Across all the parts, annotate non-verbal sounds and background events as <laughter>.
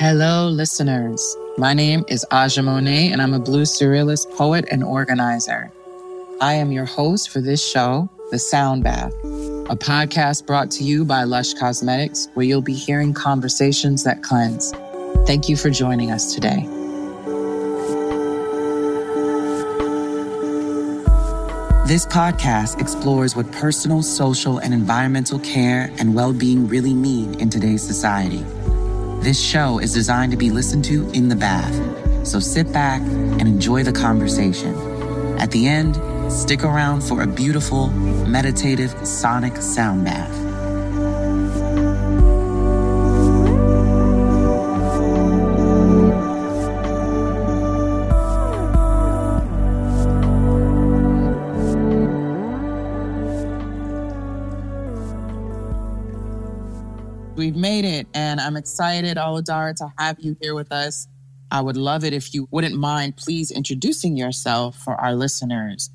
Hello, listeners. My name is Aja Monet, and I'm a Blue surrealist poet and organizer. I am your host for this show, The Sound Bath, a podcast brought to you by Lush Cosmetics, where you'll be hearing conversations that cleanse. Thank you for joining us today. This podcast explores what personal, social, and environmental care and well being really mean in today's society. This show is designed to be listened to in the bath. So sit back and enjoy the conversation. At the end, stick around for a beautiful, meditative, sonic sound bath. And I'm excited, Oludara, to have you here with us. I would love it if you wouldn't mind please introducing yourself for our listeners.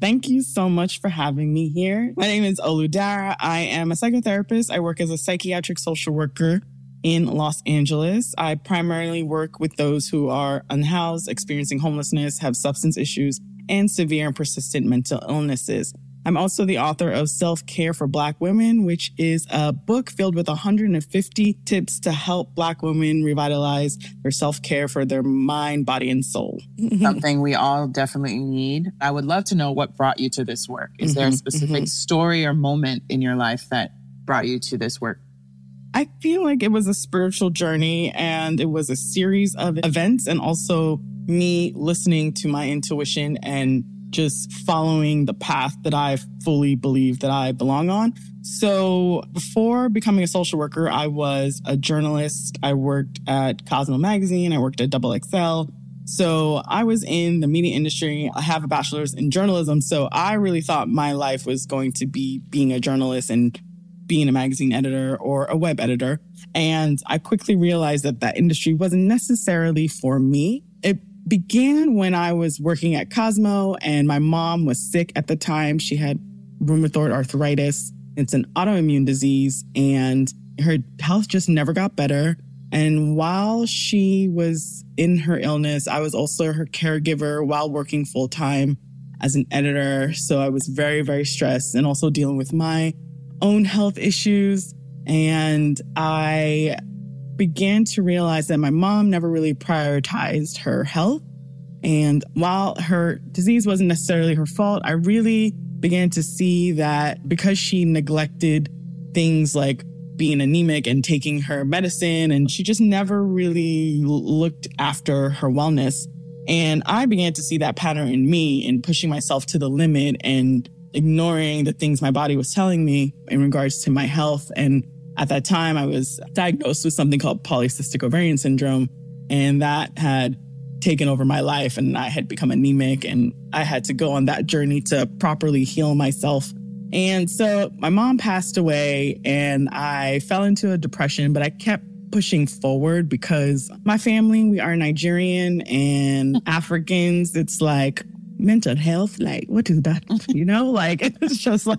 Thank you so much for having me here. My name is Oludara. I am a psychotherapist. I work as a psychiatric social worker in Los Angeles. I primarily work with those who are unhoused, experiencing homelessness, have substance issues, and severe and persistent mental illnesses. I'm also the author of Self Care for Black Women, which is a book filled with 150 tips to help Black women revitalize their self care for their mind, body, and soul. <laughs> Something we all definitely need. I would love to know what brought you to this work. Is there a Mhm, specific mhm. story or moment in your life that brought you to this work? I feel like it was a spiritual journey and it was a series of events and also me listening to my intuition and just following the path that I fully believe that I belong on. So before becoming a social worker, I was a journalist. I worked at Cosmo Magazine. I worked at Double XL. So I was in the media industry. I have a bachelor's in journalism. So I really thought my life was going to be being a journalist and being a magazine editor or a web editor. And I quickly realized that that industry wasn't necessarily for me. Began when I was working at Cosmo and my mom was sick at the time. She had rheumatoid arthritis. It's an autoimmune disease and her health just never got better. And while she was in her illness, I was also her caregiver while working full time as an editor. So I was very, very stressed and also dealing with my own health issues. And I began to realize that my mom never really prioritized her health. And while her disease wasn't necessarily her fault, I really began to see that because she neglected things like being anemic and taking her medicine, and she just never really looked after her wellness. And I began to see that pattern in me in pushing myself to the limit and ignoring the things my body was telling me in regards to my health. And at that time, I was diagnosed with something called polycystic ovarian syndrome. And that had taken over my life, and I had become anemic, and I had to go on that journey to properly heal myself. And so my mom passed away, and I fell into a depression, but I kept pushing forward because my family, we are Nigerian and <laughs> Africans. It's like mental health. Like, what is that? <laughs> You know, like it's just like,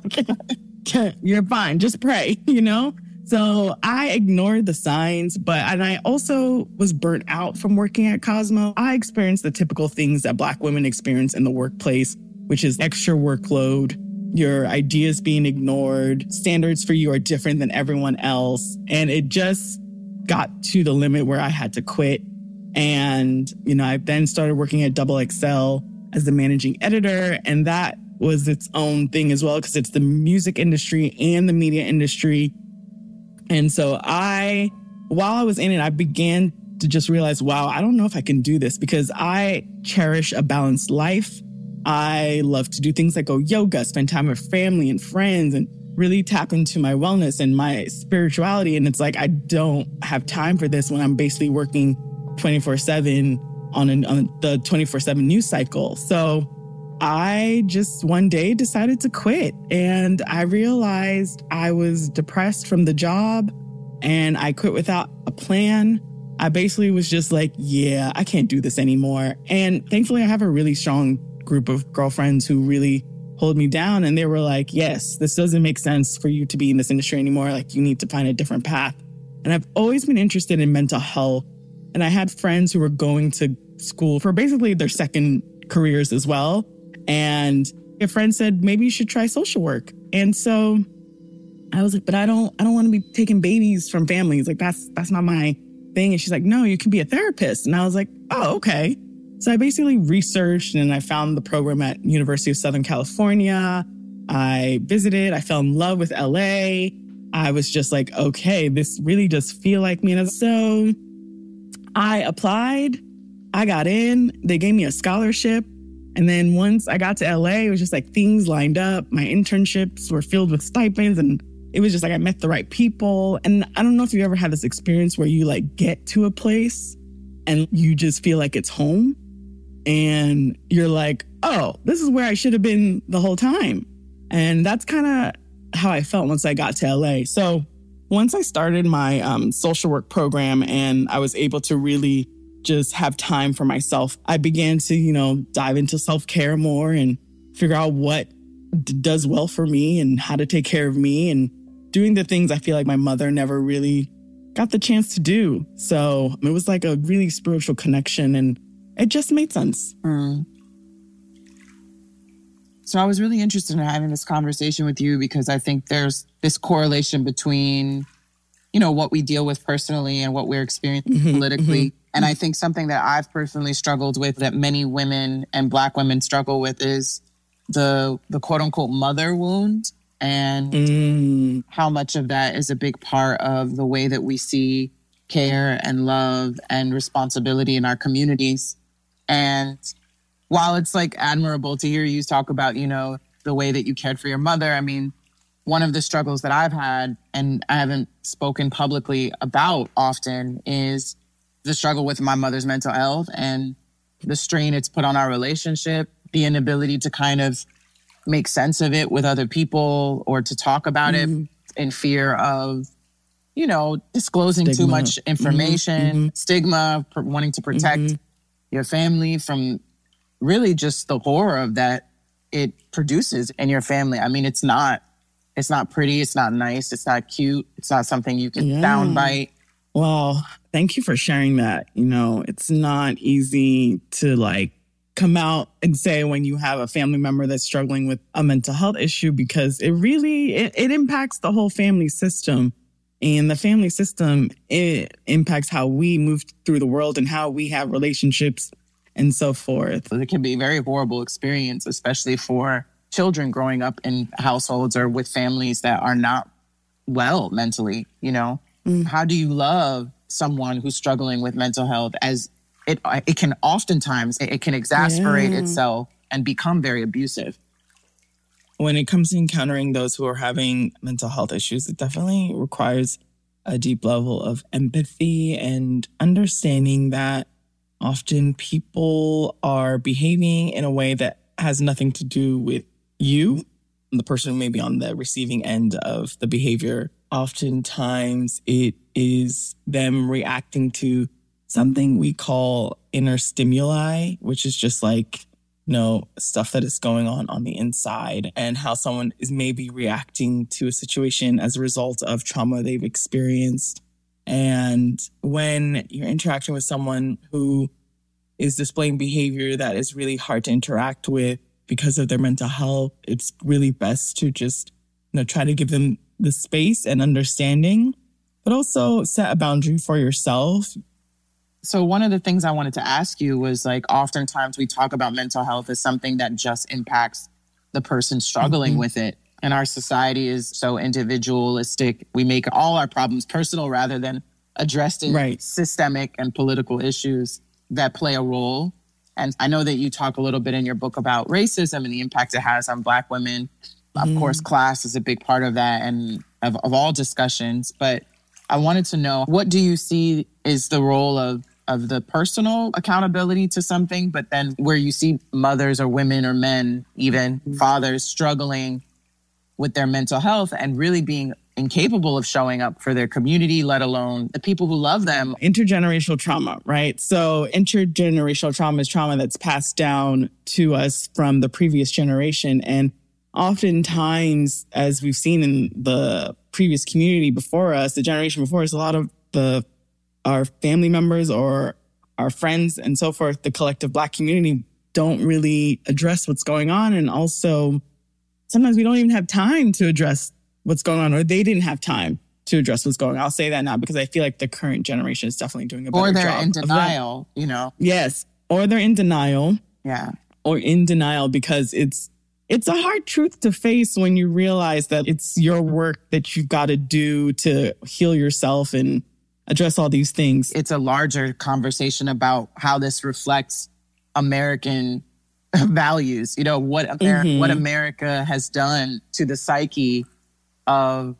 <laughs> you're fine. Just pray, you know? So I ignored the signs, but, and I also was burnt out from working at Cosmo. I experienced the typical things that Black women experience in the workplace, which is extra workload, your ideas being ignored, standards for you are different than everyone else. And it just got to the limit where I had to quit. And, you know, I then started working at Double XL as the managing editor. And that was its own thing as well, because it's the music industry and the media industry. And so I, while I was in it, I began to just realize, wow, I don't know if I can do this because I cherish a balanced life. I love to do things like go yoga, spend time with family and friends, and really tap into my wellness and my spirituality. And it's like, I don't have time for this when I'm basically working 24 7 on, an, on the 24 7 news cycle. So I just one day decided to quit and I realized I was depressed from the job and I quit without a plan. I basically was just like, yeah, I can't do this anymore. And thankfully, I have a really strong group of girlfriends who really hold me down. And they were like, yes, this doesn't make sense for you to be in this industry anymore. Like, you need to find a different path. And I've always been interested in mental health And I had friends who were going to school for basically their second careers as well. And a friend said, maybe you should try social work. And so I was like, but I don't, I don't want to be taking babies from families. Like that's, that's not my thing. And she's like, no, you can be a therapist. And I was like, oh, okay. So I basically researched and I found the program at University of Southern California. I visited, I fell in love with LA. I was just like, okay, this really does feel like me. And so I applied, I got in, they gave me a scholarship. And then once I got to LA, it was just like things lined up. My internships were filled with stipends and it was just like I met the right people. And I don't know if you ever had this experience where you like get to a place and you just feel like it's home and you're like, oh, this is where I should have been the whole time. And that's kind of how I felt once I got to LA. So once I started my um, social work program and I was able to really just have time for myself, I began to, you know, dive into self care more and figure out what d- does well for me and how to take care of me and doing the things I feel like my mother never really got the chance to do. So it was like a really spiritual connection and it just made sense. Mm. So I was really interested in having this conversation with you because I think there's this correlation between, you know, what we deal with personally and what we're experiencing mm-hmm, politically. Mm-hmm. And I think something that I've personally struggled with that many women and black women struggle with is the the quote unquote mother wound and mm. how much of that is a big part of the way that we see care and love and responsibility in our communities. And while it's like admirable to hear you talk about, you know, the way that you cared for your mother, I mean, one of the struggles that I've had and I haven't spoken publicly about often is the struggle with my mother's mental health and the strain it's put on our relationship, the inability to kind of make sense of it with other people or to talk about mm-hmm. it in fear of, you know, disclosing stigma. too much information, mm-hmm. stigma, wanting to protect mm-hmm. your family from really just the horror of that it produces in your family. I mean, it's not it's not pretty, it's not nice, it's not cute, it's not something you can yeah. downbite. Well, thank you for sharing that. You know, it's not easy to like come out and say when you have a family member that's struggling with a mental health issue because it really it, it impacts the whole family system and the family system it impacts how we move through the world and how we have relationships and so forth. It can be a very horrible experience, especially for children growing up in households or with families that are not well mentally, you know? Mm. How do you love someone who's struggling with mental health as it it can oftentimes it can exasperate yeah. itself and become very abusive. When it comes to encountering those who are having mental health issues, it definitely requires a deep level of empathy and understanding that often people are behaving in a way that has nothing to do with you, the person who may be on the receiving end of the behavior. Oftentimes, it is them reacting to something we call inner stimuli, which is just like, you know, stuff that is going on on the inside and how someone is maybe reacting to a situation as a result of trauma they've experienced and when you're interacting with someone who is displaying behavior that is really hard to interact with because of their mental health, it's really best to just, you know, try to give them the space and understanding, but also set a boundary for yourself. So one of the things I wanted to ask you was like oftentimes we talk about mental health as something that just impacts the person struggling mm-hmm. with it and our society is so individualistic. We make all our problems personal rather than addressed in right. systemic and political issues that play a role. And I know that you talk a little bit in your book about racism and the impact it has on Black women. Mm. Of course, class is a big part of that and of, of all discussions. But I wanted to know what do you see is the role of of the personal accountability to something, but then where you see mothers or women or men, even mm-hmm. fathers struggling with their mental health and really being incapable of showing up for their community, let alone the people who love them. Intergenerational trauma, right? So, intergenerational trauma is trauma that's passed down to us from the previous generation. And oftentimes, as we've seen in the previous community before us, the generation before us, a lot of the our family members or our friends and so forth, the collective Black community don't really address what's going on. And also, sometimes we don't even have time to address what's going on, or they didn't have time to address what's going on. I'll say that now because I feel like the current generation is definitely doing a better job. or they're job. in denial, you know. Yes. Or they're in denial Yeah. or in denial because it's it's a hard truth to face when you realize that it's your work that you've got to do to heal yourself and address all these things. It's a larger conversation about how this reflects American <laughs> values. You know what Amer- Mhm. what America has done to the psyche of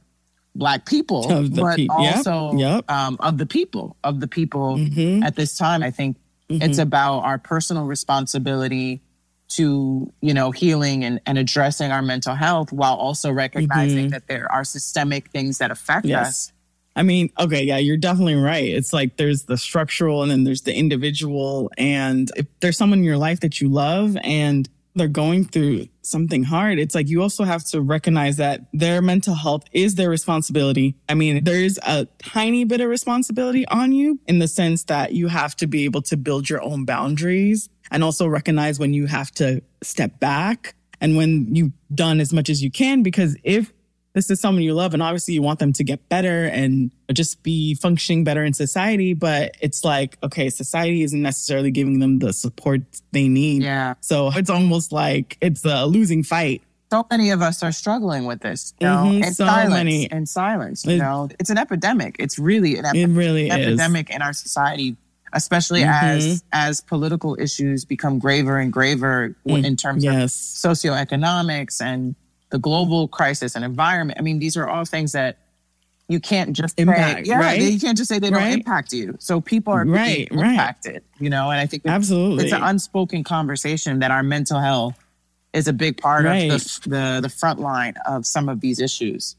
Black people, but yep, also yep. Um, of the people of the people Mhm. at this time. I think it's about our personal responsibility to you know healing and, and addressing our mental health while also recognizing that there are systemic things that affect Yes. us I mean, okay, yeah, you're definitely right. It's like there's the structural and then there's the individual. And if there's someone in your life that you love and they're going through something hard, it's like you also have to recognize that their mental health is their responsibility. I mean, there's a tiny bit of responsibility on you in the sense that you have to be able to build your own boundaries and also recognize when you have to step back and when you've done as much as you can. Because if this is someone you love and obviously you want them to get better and just be functioning better in society but it's like okay society isn't necessarily giving them the support they need yeah so it's almost like it's a losing fight so many of us are struggling with this, you know, Mhm, in so silence. many. In silence, you It- know, it's an epidemic. It's really an epi- it really is epidemic in our society, especially Mhm. as as political issues become graver and graver Mm, in terms of yes socioeconomics and the global crisis and environment. I mean, these are all things that you can't just say- Impact, yeah, right? you can't just say they don't Right? impact you. So people are Right, right. impacted, you know, and I think it's- absolutely it's an unspoken conversation that our mental health is a big part Right. of the, the the front line of some of these issues.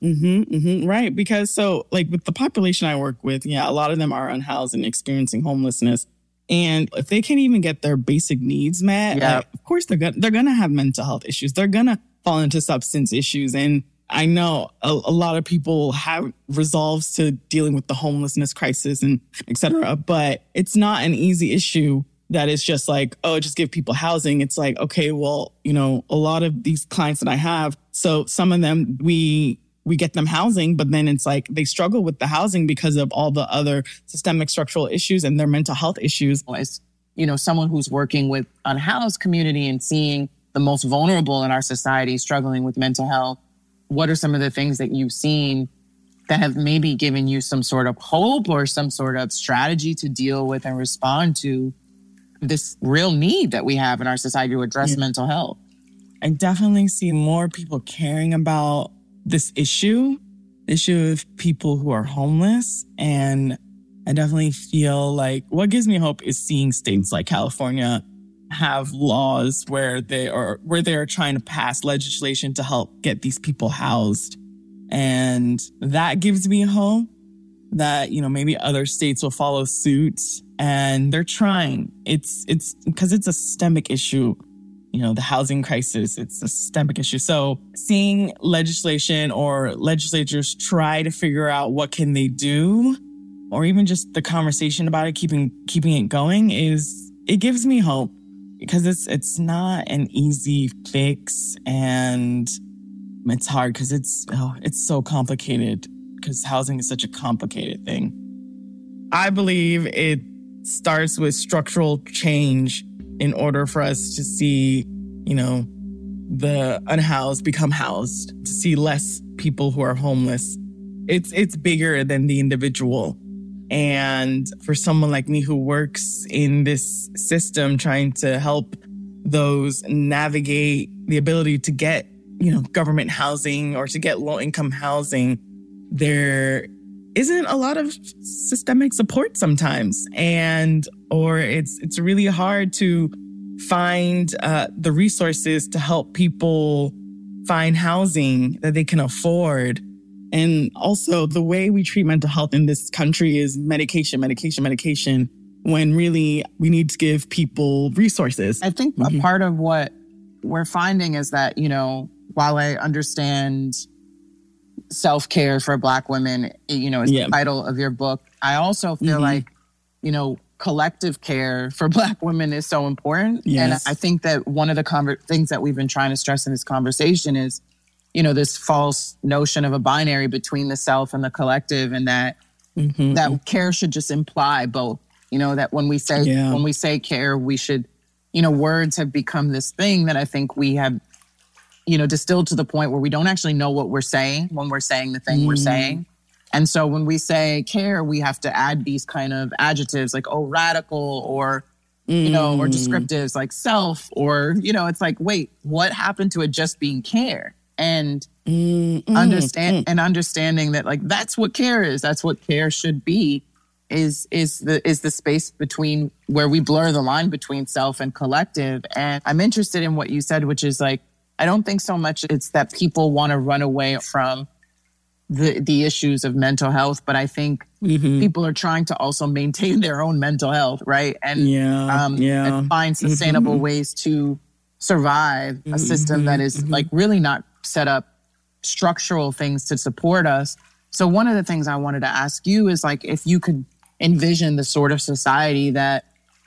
hmm hmm right. Because so, like with the population I work with, yeah, a lot of them are unhoused and experiencing homelessness. And if they can't even get their basic needs met, Yeah. like, of course they're gonna they're gonna have mental health issues. They're gonna fall into substance issues. And I know a, a lot of people have resolves to dealing with the homelessness crisis and et cetera, but it's not an easy issue that is just like, oh, just give people housing. It's like, okay, well, you know, a lot of these clients that I have, so some of them we we get them housing, but then it's like they struggle with the housing because of all the other systemic structural issues and their mental health issues. As you know, someone who's working with unhoused community and seeing the most vulnerable in our society struggling with mental health, what are some of the things that you've seen that have maybe given you some sort of hope or some sort of strategy to deal with and respond to this real need that we have in our society to address Yeah. mental health? I definitely see more people caring about this issue, issue of people who are homeless. And I definitely feel like what gives me hope is seeing states like California have laws where they are where they are trying to pass legislation to help get these people housed. And that gives me hope that, you know, maybe other states will follow suit and they're trying. It's it's because it's a systemic issue you know, the housing crisis. It's a systemic issue. So seeing legislation or legislatures try to figure out what can they do, or even just the conversation about it, keeping keeping it going is it gives me hope because it's it's not an easy fix and it's hard because it's oh, it's so complicated because housing is such a complicated thing. I believe it starts with structural change in order for us to see, you know, the unhoused become housed, to see less people who are homeless. It's it's bigger than the individual. And for someone like me who works in this system trying to help those navigate the ability to get, you know, government housing or to get low income housing, there isn't a lot of systemic support sometimes. And or it's it's really hard to find uh, the resources to help people find housing that they can afford and also the way we treat mental health in this country is medication medication medication when really we need to give people resources I think Mhm. a part of what we're finding is that, you know, while I understand self care for Black women, you know, is Yeah. the title of your book. I also feel Mhm. like, you know, collective care for <laughs> Black women is so important. Yes. And I think that one of the conver- things that we've been trying to stress in this conversation is, you know, this false notion of a binary between the self and the collective, and that Mhm. that care should just imply both. You know, that when we say Yeah. when we say care, we should, you know, words have become this thing that I think we have, you know, distilled to the point where we don't actually know what we're saying when we're saying the thing we're Mm. saying. And so when we say care, we have to add these kind of adjectives like, oh, radical or you know, or Mm. descriptives like self, or, you know, it's like, wait, what happened to it just being care? And Mm, mm, understand mm. and understanding that like that's what care is that's what care should be is is the is the space between where we blur the line between self and collective and i'm interested in what you said which is like i don't think so much it's that people want to run away from the the issues of mental health but i think Mhm. people are trying to also maintain their own mental health right and Yeah. um, yeah. and find sustainable Mhm. ways to survive a system that is Mhm. like really not set up structural things to support us. So one of the things I wanted to ask you is like if you could envision the sort of society that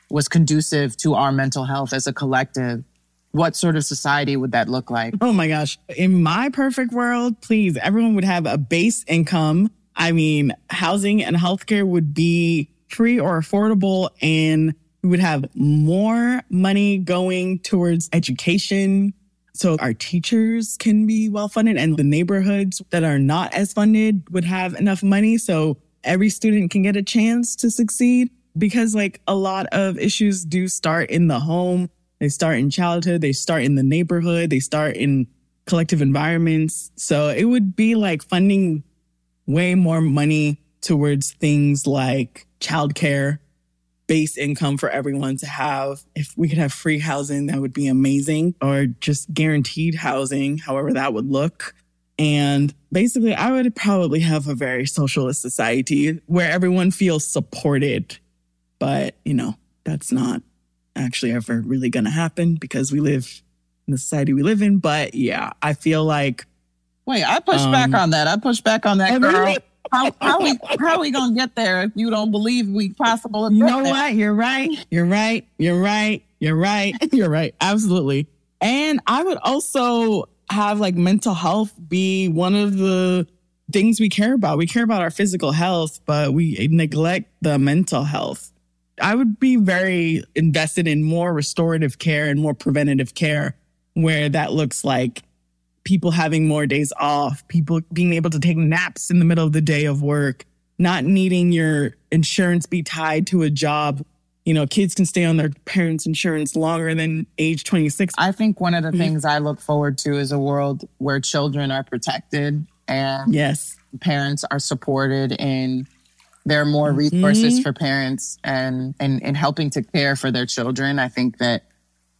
was conducive to our mental health as a collective, what sort of society would that look like? Oh my gosh. In my perfect world, please, everyone would have a base income. I mean, housing and healthcare would be free or affordable, and we would have more money going towards education. So our teachers can be well funded, and the neighborhoods that are not as funded would have enough money. So every student can get a chance to succeed because, like, a lot of issues do start in the home. They start in childhood, they start in the neighborhood, they start in collective environments. So it would be like funding way more money towards things like childcare, base income for everyone to have. If we could have free housing, that would be amazing, or just guaranteed housing, however that would look. And basically, I would probably have a very socialist society where everyone feels supported. But, you know, that's not actually ever really going to happen because we live in the society we live in. But yeah, I feel like Wait, I push Um, back on that. I push back on that, girl. really? How, how we how we gonna get there if you don't believe we possible? You know there? what? You're right. You're right. You're right. You're right. <laughs> You're right. Absolutely. And I would also have like mental health be one of the things we care about. We care about our physical health, but we neglect the mental health. I would be very invested in more restorative care and more preventative care where that looks like people having more days off, people being able to take naps in the middle of the day of work, not needing your insurance be tied to a job. You know, kids can stay on their parents' insurance longer than age 26. I think one of the Mhm. things I look forward to is a world where children are protected and Yes. parents are supported in there are more resources Mhm. for parents and and and helping to care for their children. I think that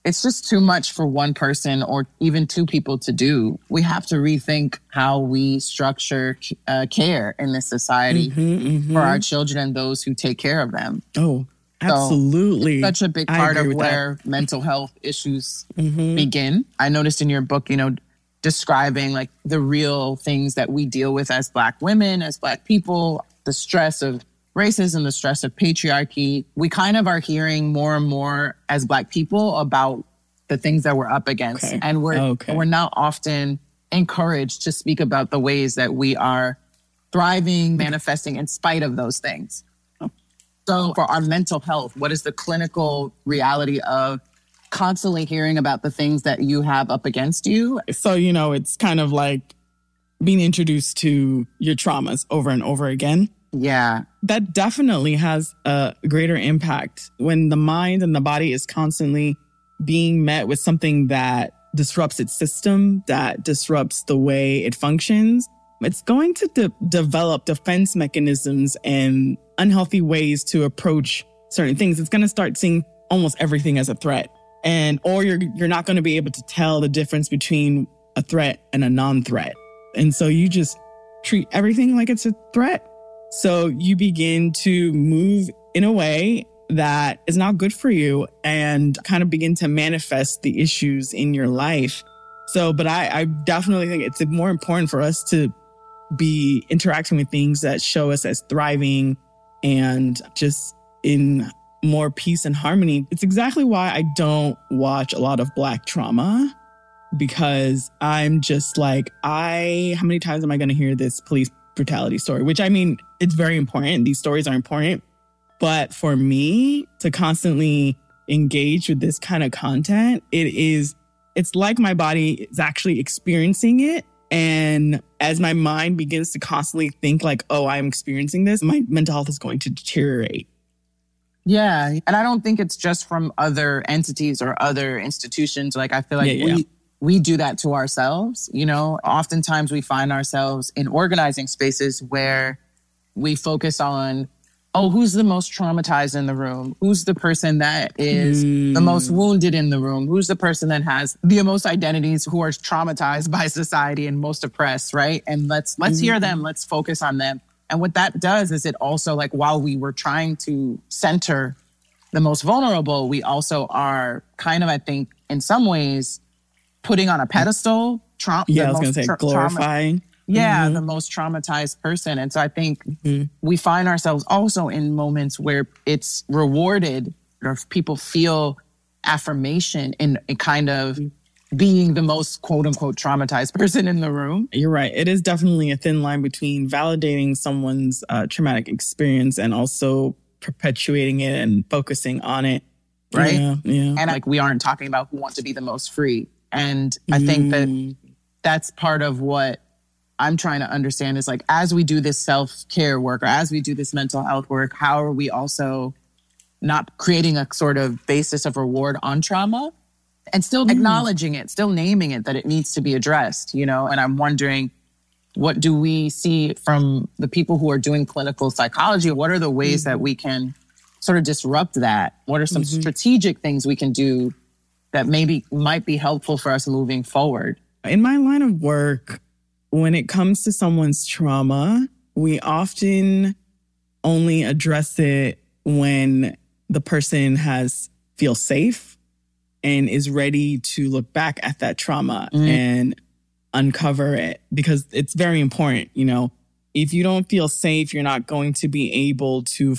it's just too much for one person or even two people to do. We have to rethink how we structure uh, care in this society Mhm, mhm. for our children and those who take care of them. Oh, absolutely. Such a big part of with that. where mental health issues Mhm. begin. I noticed in your book, you know, describing like the real things that we deal with as Black women, as Black people, the stress of racism, the stress of patriarchy. We kind of are hearing more and more as Black people about the things that we're up against. Okay. And we're, Okay. we're not often encouraged to speak about the ways that we are thriving, manifesting in spite of those things. So, for our mental health, what is the clinical reality of constantly hearing about the things that you have up against you? So, you know, it's kind of like being introduced to your traumas over and over again. Yeah. that definitely has a greater impact when the mind and the body is constantly being met with something that disrupts its system, that disrupts the way it functions. It's going to de- develop defense mechanisms and unhealthy ways to approach certain things. It's going to start seeing almost everything as a threat. And or you're you're not going to be able to tell the difference between a threat and a non-threat. And so you just treat everything like it's a threat. So you begin to move in a way that is not good for you and kind of begin to manifest the issues in your life. So, but I, I definitely think it's more important for us to be interacting with things that show us as thriving and just in more peace and harmony. It's exactly why I don't watch a lot of Black trauma because I'm just like, I, how many times am I going to hear this police brutality story? Which I mean, it's very important. These stories are important. But for me to constantly engage with this kind of content, it is, it's like my body is actually experiencing it. And as my mind begins to constantly think like, oh, I'm experiencing this, my mental health is going to deteriorate. Yeah. And I don't think it's just from other entities or other institutions. Like I feel like yeah, yeah. we we do that to ourselves. You know, oftentimes we find ourselves in organizing spaces where we focus on, oh, who's the most traumatized in the room? Who's the person that is mm. the most wounded in the room? Who's the person that has the most identities who are traumatized <laughs> by society and most oppressed, right? And let's let's mm. hear them. Mm-hmm. Let's focus on them. And what that does is it also like while we were trying to center the most vulnerable, we also are kind of, I think, in some ways, putting on a pedestal. Trump. yeah, I was going to say tra- glorifying. Trauma- yeah, mm-hmm. the most traumatized person. And so I think mm-hmm. we find ourselves also in moments where it's rewarded or people feel affirmation in a kind of being the most quote unquote traumatized <laughs> person in the room. You're right. It is definitely a thin line between validating someone's uh, traumatic experience and also perpetuating it and focusing on it. Right. Yeah. yeah. And like we aren't talking about who wants to be the most free. And I think that mm. that's part of what I'm trying to understand is like, as we do this self care work or as we do this mental health work, how are we also not creating a sort of basis of reward on trauma and still mm. acknowledging it, still naming it that it needs to be addressed, you know? And I'm wondering, what do we see from the people who are doing clinical psychology? What are the ways mm that we can sort of disrupt that? What are some mm-hmm. strategic things we can do that maybe might be helpful for us moving forward? In my line of work, when it comes to someone's trauma, we often only address it when the person has feel safe and is ready to look back at that trauma mm. and uncover it because it's very important, you know. If you don't feel safe, you're not going to be able to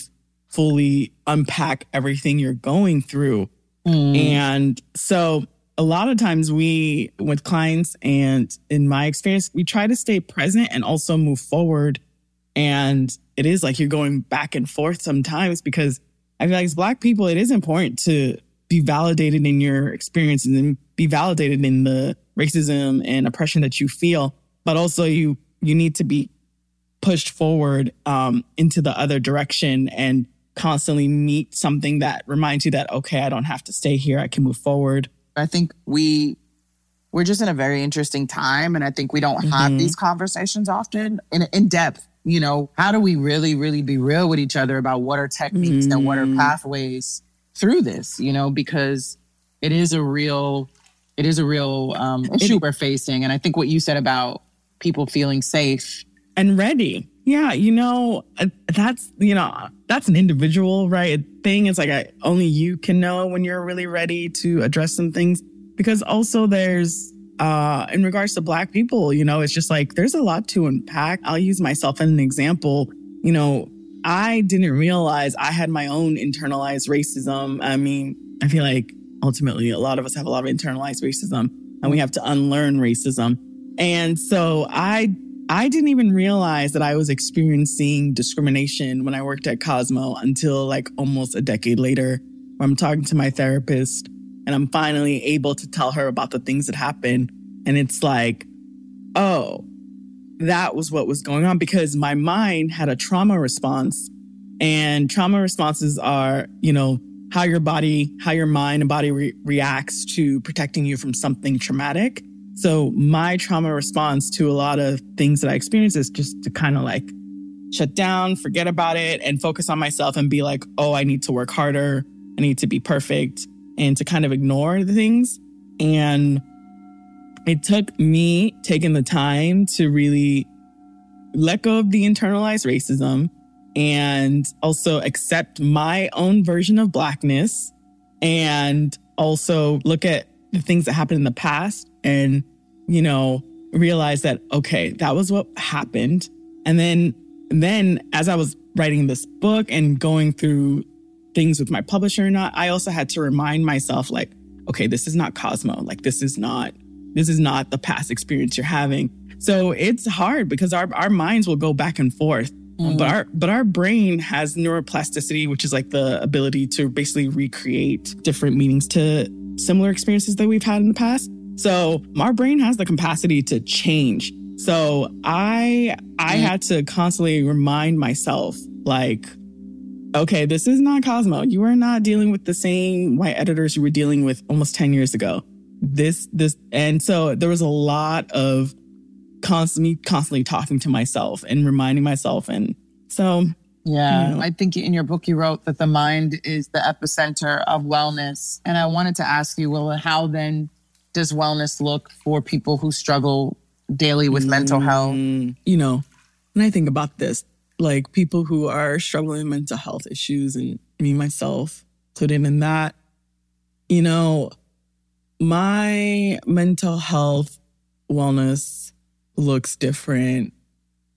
fully unpack everything you're going through Mm. And so a lot of times we, with clients and in my experience, we try to stay present and also move forward. And it is like you're going back and forth sometimes because I feel like as Black people, it is important to be validated in your experiences and be validated in the racism and oppression that you feel. But also you, you need to be pushed forward um, into the other direction and constantly meet something that reminds you that, okay, I don't have to stay here. I can move forward. I think we, we're just in a very interesting time. And I think we don't have mm-hmm. these conversations often in, in depth. You know, how do we really, really be real with each other about what are techniques mm-hmm. and what are mm-hmm. pathways through this, you know, because it is a real, it is a real um, issue it, we're facing. And I think what you said about people feeling safe and ready yeah, you know, uh, that's, you know, that's an individual, right? Thing. It's like I, only you can know when you're really ready to address some things. Because also there's, uh, in regards to Black people, you know, it's just like there's a lot to unpack. I'll use myself as an example. You know, I didn't realize I had my own internalized racism. I mean, I feel like ultimately a lot of us have a lot of internalized racism and we have to unlearn racism. And so I I didn't even realize that I was experiencing discrimination when I worked at Cosmo until like almost a decade later, where I'm talking to my therapist and I'm finally able to tell her about the things that happened. And it's like, oh, that was what was going on because my mind had a trauma response. And trauma responses are, you know, how your body, how your mind and body re- reacts to protecting you from something traumatic. So my trauma response to a lot of things that I experience is just to kind of like shut down, forget about it, and focus on myself and be like, oh, I need to work harder. I need to be perfect and to kind of ignore the things. And it took me taking the time to really let go of the internalized racism and also accept my own version of blackness and also look at the things that happened in the past and, you know, realize that, okay, that was what happened. And then, then as I was writing this book and going through things with my publisher or not, I also had to remind myself, like, okay, this is not Cosmo. Like, this is not, this is not the past experience you're having. So it's hard because our, our minds will go back and forth. Mm-hmm. But our but our brain has neuroplasticity, which is like the ability to basically recreate different meanings to similar experiences that we've had in the past. So our brain has the capacity to change. So I I mm-hmm. had to constantly remind myself like okay, this is not Cosmo. You are not dealing with the same white editors you were dealing with almost 10 years ago. This, this, and so there was a lot of constantly, constantly talking to myself and reminding myself. And so, yeah, you know. I think in your book you wrote that the mind is the epicenter of wellness. And I wanted to ask you, well, how then does wellness look for people who struggle daily with mm, mental health? You know, when I think about this, like people who are struggling with mental health issues and me myself included in that you know my mental health wellness looks different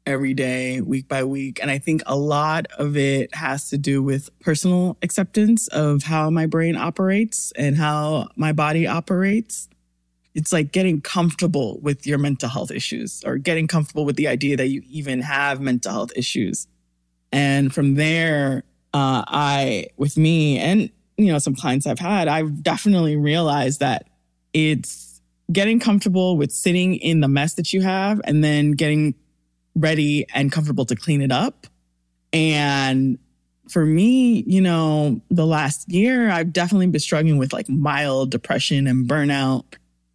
every day week by week and i think a lot of it has to do with personal acceptance of how my brain operates and how my body operates it's like getting comfortable with your mental health issues or getting comfortable with the idea that you even have mental health issues. And from there, uh, I, with me and, you know, some clients I've had, I've definitely realized that it's getting comfortable with sitting in the mess that you have and then getting ready and comfortable to clean it up. And for me, you know, the last year, I've definitely been struggling with like mild depression and burnout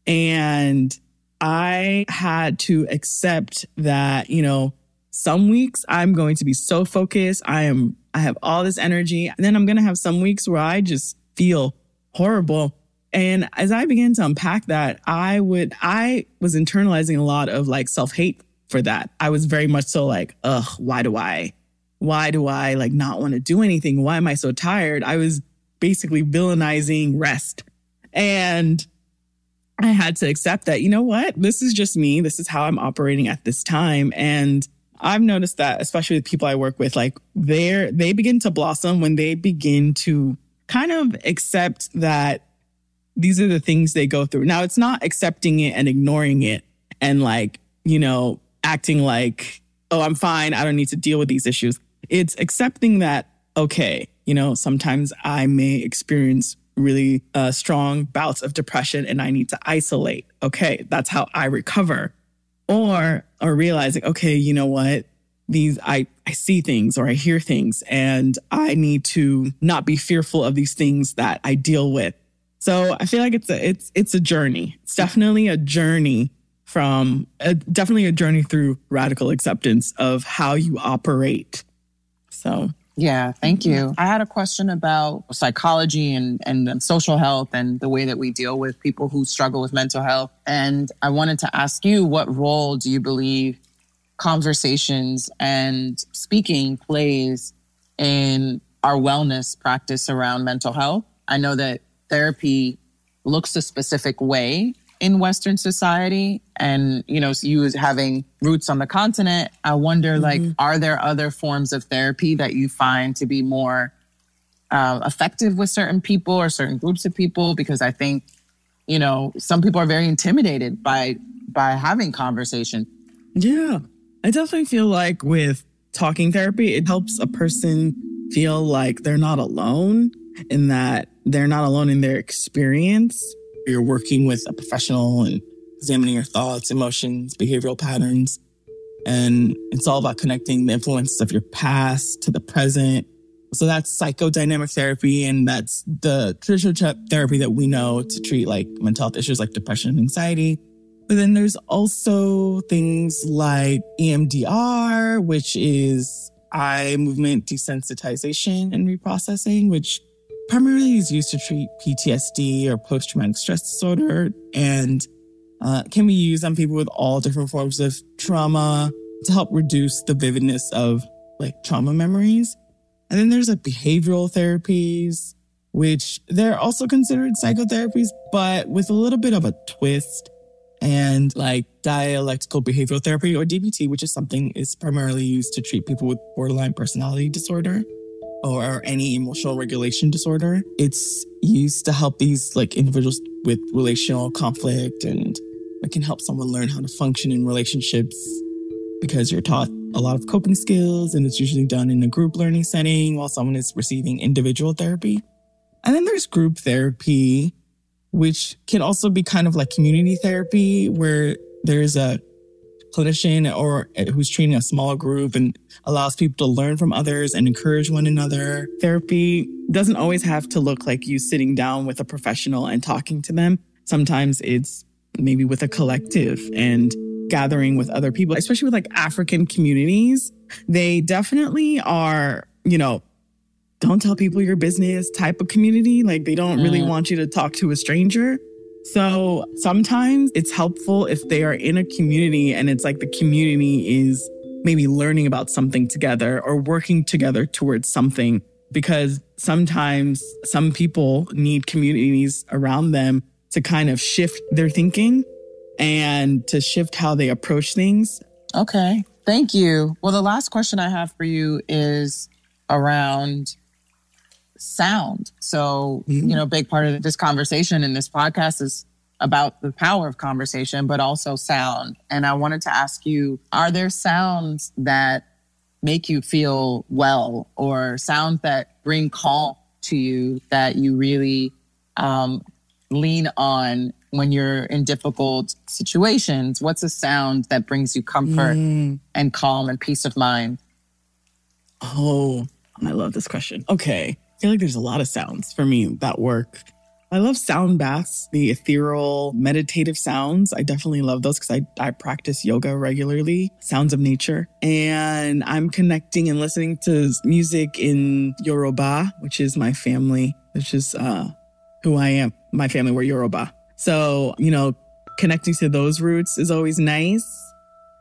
and I had to accept that, you know, some weeks I'm going to be so focused. I am, I have all this energy. And then I'm going to have some weeks where I just feel horrible. And as I began to unpack that, I would, I was internalizing a lot of like self hate for that. I was very much so like, ugh, why do I, why do I like not want to do anything? Why am I so tired? I was basically villainizing rest. And I had to accept that, you know what? This is just me. This is how I'm operating at this time. And I've noticed that, especially with people I work with, like they're, they begin to blossom when they begin to kind of accept that these are the things they go through. Now, it's not accepting it and ignoring it and like, you know, acting like, oh, I'm fine. I don't need to deal with these issues. It's accepting that, okay, you know, sometimes I may experience really uh, strong bouts of depression and I need to isolate. Okay, that's how I recover. Or or realizing, okay, you know what? These I I see things or I hear things and I need to not be fearful of these things that I deal with. So I feel like it's a it's it's a journey. It's definitely a journey from a, definitely a journey through radical acceptance of how you operate. So yeah, thank you. Mm-hmm. I had a question about psychology and, and social health and the way that we deal with people who struggle with mental health. And I wanted to ask you what role do you believe conversations and speaking plays in our wellness practice around mental health? I know that therapy looks a specific way in Western society. And, you know, you as having roots on the continent, I wonder, mm-hmm. like, are there other forms of therapy that you find to be more uh, effective with certain people or certain groups of people? Because I think, you know, some people are very intimidated by by having conversation. Yeah. I definitely feel like with talking therapy, it helps a person feel like they're not alone in that they're not alone in their experience you're working with a professional and examining your thoughts, emotions, behavioral patterns. And it's all about connecting the influences of your past to the present. So that's psychodynamic therapy. And that's the traditional therapy that we know to treat like mental health issues like depression and anxiety. But then there's also things like EMDR, which is eye movement desensitization and reprocessing, which primarily is used to treat PTSD or post traumatic stress disorder and uh, can be used on people with all different forms of trauma to help reduce the vividness of like trauma memories. And then there's like behavioral therapies, which they're also considered psychotherapies, but with a little bit of a twist. and like dialectical behavioral therapy or DBT, which is something is primarily used to treat people with borderline personality disorder or any emotional regulation disorder. It's used to help these like individuals with relational conflict and it can help someone learn how to function in relationships because you're taught a lot of coping skills and it's usually done in a group learning setting while someone is receiving individual therapy. And then there's group therapy, which can also be kind of like community therapy where there's a clinician or eh, who's treating a small group and allows people to learn from others and encourage one another. Therapy doesn't always have to look like you sitting down with a professional and talking to them. Sometimes it's maybe with a collective and gathering with other people, especially with like African communities. They definitely are, you know, don't tell people your business type of community. Like they don't really mm. want you to talk to a stranger. So sometimes it's helpful if they are in a community and it's like the community is maybe learning about something together or working together towards something because sometimes some people need communities around them to kind of shift their thinking and to shift how they approach things. Okay. Thank you. Well, the last question I have for you is around sound. So, mm-hmm. you know, a big part of this conversation in this podcast is about the power of conversation, but also sound. And I wanted to ask you, are there sounds that make you feel well or sounds that bring calm to you that you really um, lean on when you're in difficult situations? What's a sound that brings you comfort mm. and calm and peace of mind? Oh, I love this question. Okay. I feel like there's a lot of sounds for me that work. I love sound baths, the ethereal, meditative sounds. I definitely love those because I, I practice yoga regularly, sounds of nature. And I'm connecting and listening to music in Yoruba, which is my family, which is uh, who I am. My family were Yoruba. So, you know, connecting to those roots is always nice.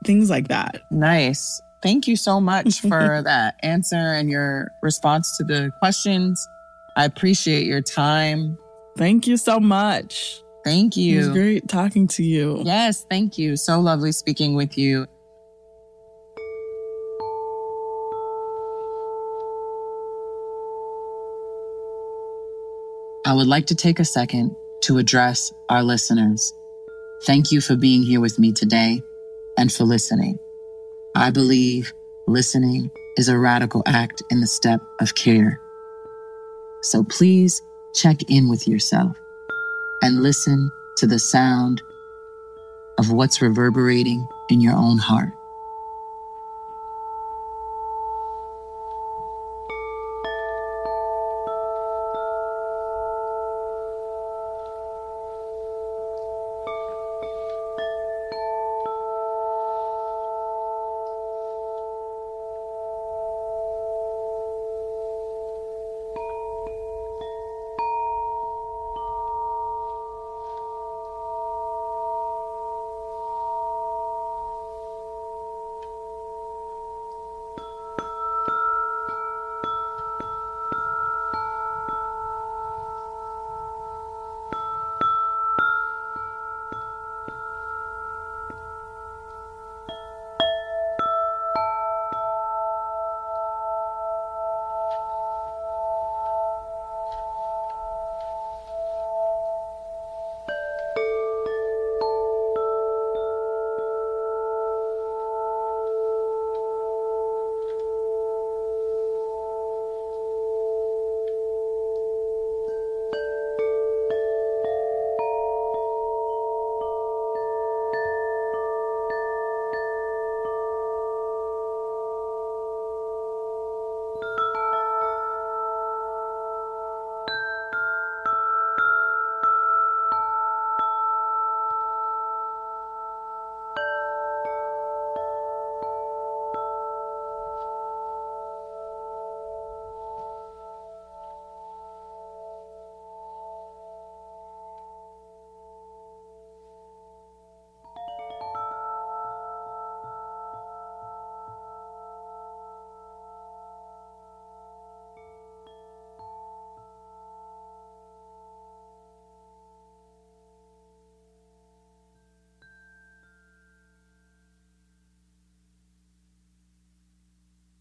Things like that. Nice. Thank you so much <laughs> for that answer and your response to the questions. I appreciate your time. Thank you so much. Thank you. It was great talking to you. Yes, thank you. So lovely speaking with you. I would like to take a second to address our listeners. Thank you for being here with me today and for listening. I believe listening is a radical act in the step of care. So please check in with yourself and listen to the sound of what's reverberating in your own heart.